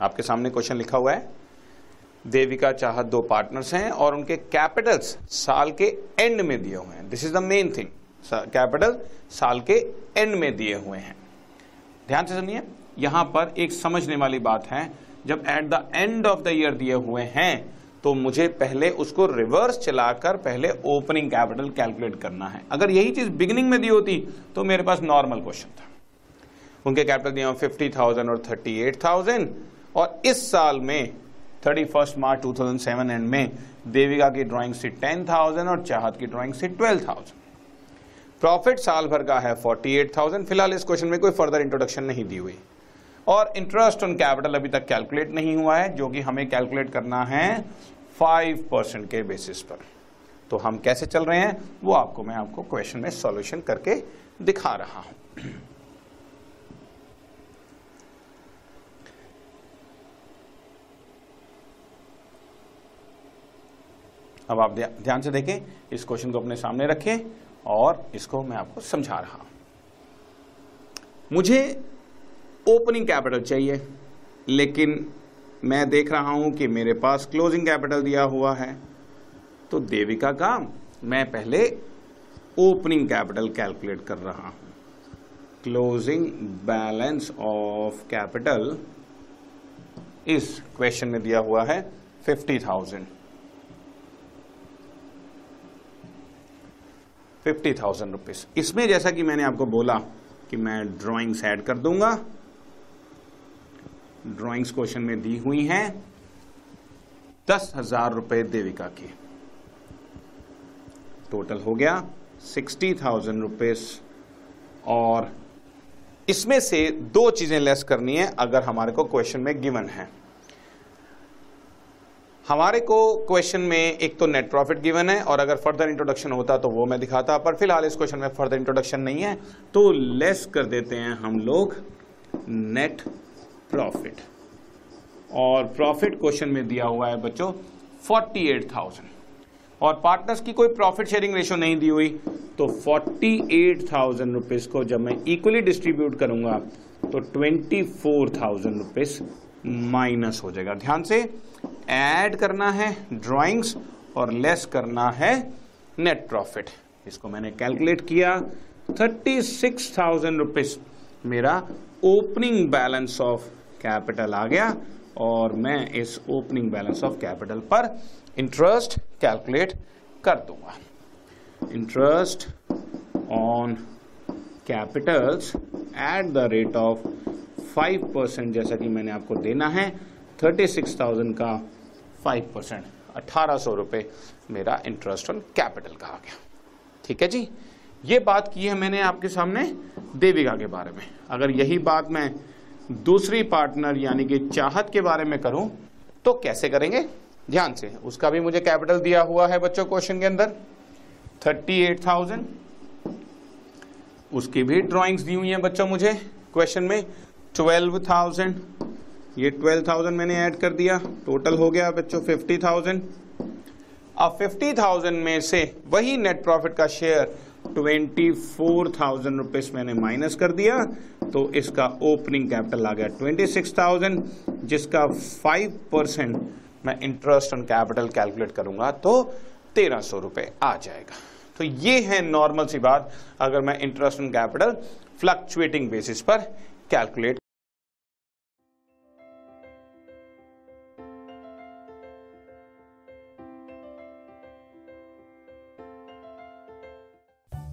आपके सामने क्वेश्चन लिखा हुआ है। देविका चाहत दो पार्टनर्स हैं और उनके कैपिटल्स साल के एंड में दिए हुए हैं। This is the main thing capital साल के एंड में दिए हुए हैं। ध्यान से सुनिए। यहाँ पर एक समझने वाली बात है, जब at the end of the year दिए हुए हैं तो मुझे पहले उसको रिवर्स चलाकर पहले ओपनिंग कैपिटल कैलकुलेट करना है। अगर यही चीज़ बिगिनिंग में दी होती तो मेरे पास नॉर्मल क्वेश्चन था। उनके कैपिटल दिए फिफ्टी थाउज़ेंड और थर्टी एट थाउज़ेंड और इस साल में thirty first March two thousand seven end में, देविका की ड्राइंग से टेन थाउज़ेंड और चाहत की ड्राइंग से ट्वेल्व थाउज़ेंड प्रॉफिट साल भर का है फोर्टी एट थाउज़ेंड फ़िलहाल इस क्वेश्चन में कोई फर्दर इंट्रोडक्शन नहीं दी हुई। और इंटरेस्ट ऑन कैपिटल अभी तक कैलकुलेट नहीं हुआ है, जो कि हमें कैलकुलेट करना है फाइव परसेंट के बेसिस पर। तो हम कैसे चल रहे हैं, वो आपको, मैं आपको क्वेश्चन में सॉल्यूशन करके दिखा रहा हूँ। अब आप ध्यान से देखें, इस क्वेश्चन को अपने सामने रखें और इसको मैं आपको समझा रहा मुझे ओपनिंग कैपिटल चाहिए, लेकिन मैं देख रहा हूँ कि मेरे पास क्लोजिंग कैपिटल दिया हुआ है तो देविका का काम मैं पहले ओपनिंग कैपिटल कैलकुलेट कर रहा हूँ। क्लोजिंग बैलेंस ऑफ़ कैपिटल इस क्वेश्चन में दिया हुआ है fifty thousand fifty thousand rupees इसमें जैसा कि मैंने आपको बोला कि मैं ड्राइंग्स ऐड कर दूँगा। ड्राइंग्स क्वेश्चन में दी हुई हैं। दस हज़ार रुपए देविका की। टोटल हो गया सिक्सटी थाउज़ेंड रुपीज़ और इसमें से दो चीज़ें लेस करनी है, अगर हमारे को क्वेश्चन में गिवन है। हमारे को क्वेश्चन में एक तो नेट प्रॉफिट गिवन है, और अगर फर्दर इंट्रोडक्शन होता तो वो मैं दिखाता, पर फ़िलहाल इस क्वेश्चन में फर्दर इंट्रोडक्शन नहीं है तो लेस कर देते हैं हम लोग नेट प्रॉफिट और प्रॉफिट क्वेश्चन में दिया हुआ है बच्चों फोर्टी एट थाउज़ेंड और पार्टनर्स की कोई प्रॉफिट शेयरिंग रेशियो नहीं दी हुई तो फोर्टी एट थाउज़ेंड रुपीज़ को जब मैं इक्वली डिस्ट्रीब्यूट करूँगा तो twenty four thousand rupees minus हो जाएगा. ध्यान से ऐड करना है ड्राइंग्स और लेस करना है नेट प्रॉफिट इसको मैंने कैलकुलेट किया थर्टी सिक्स थाउज़ेंड रुपीज़ मेरा ओपनिंग बैलेंस ऑफ़ कैपिटल आ गया और मैं इस ओपनिंग बैलेंस ऑफ़ कैपिटल पर इंटरेस्ट कैलकुलेट कर दूँगा. Interest on capitals at the rate of five percent जैसा कि मैंने आपको देना है थर्टी सिक्स थाउज़ेंड का फाइव परसेंट। अठारह सौ रुपए मेरा इंटरेस्ट ऑन कैपिटल का आ गया। ठीक है जी? ये बात की है मैंने आपके सामने देविका के बारे में। अगर यही बात मैं दूसरी पार्टनर यानी कि चाहत के बारे में करूँ तो कैसे करेंगे? ध्यान से। उसका भी मुझे कैपिटल दिया हुआ है बच्चों क्वेश्चन के अंदर। Thirty eight thousand. उसकी भी ड्राइंग्स दी हुई हैं बच्चों मुझे क्वेश्चन में। Twelve thousand. ये ट्वेल्व थाउज़ेंड मैंने ऐड कर दिया। टोटल हो गया बच्चों फिफ्टी थाउज़ेंड अब फिफ्टी थाउज़ेंड में से वही नेट प्रॉफिट का share twenty four thousand rupees मैंने माइनस कर दिया। तो इसका ओपनिंग कैपिटल आ गया ट्वेंटी सिक्स थाउज़ेंड जिसका फाइव परसेंट मैं इंटरेस्ट ऑन कैपिटल कैलकुलेट करूँगा तो तेरह सौ रुपए आ जाएगा। तो ये है नॉर्मल सी बात। अगर मैं interest on capital fluctuating basis पर calculate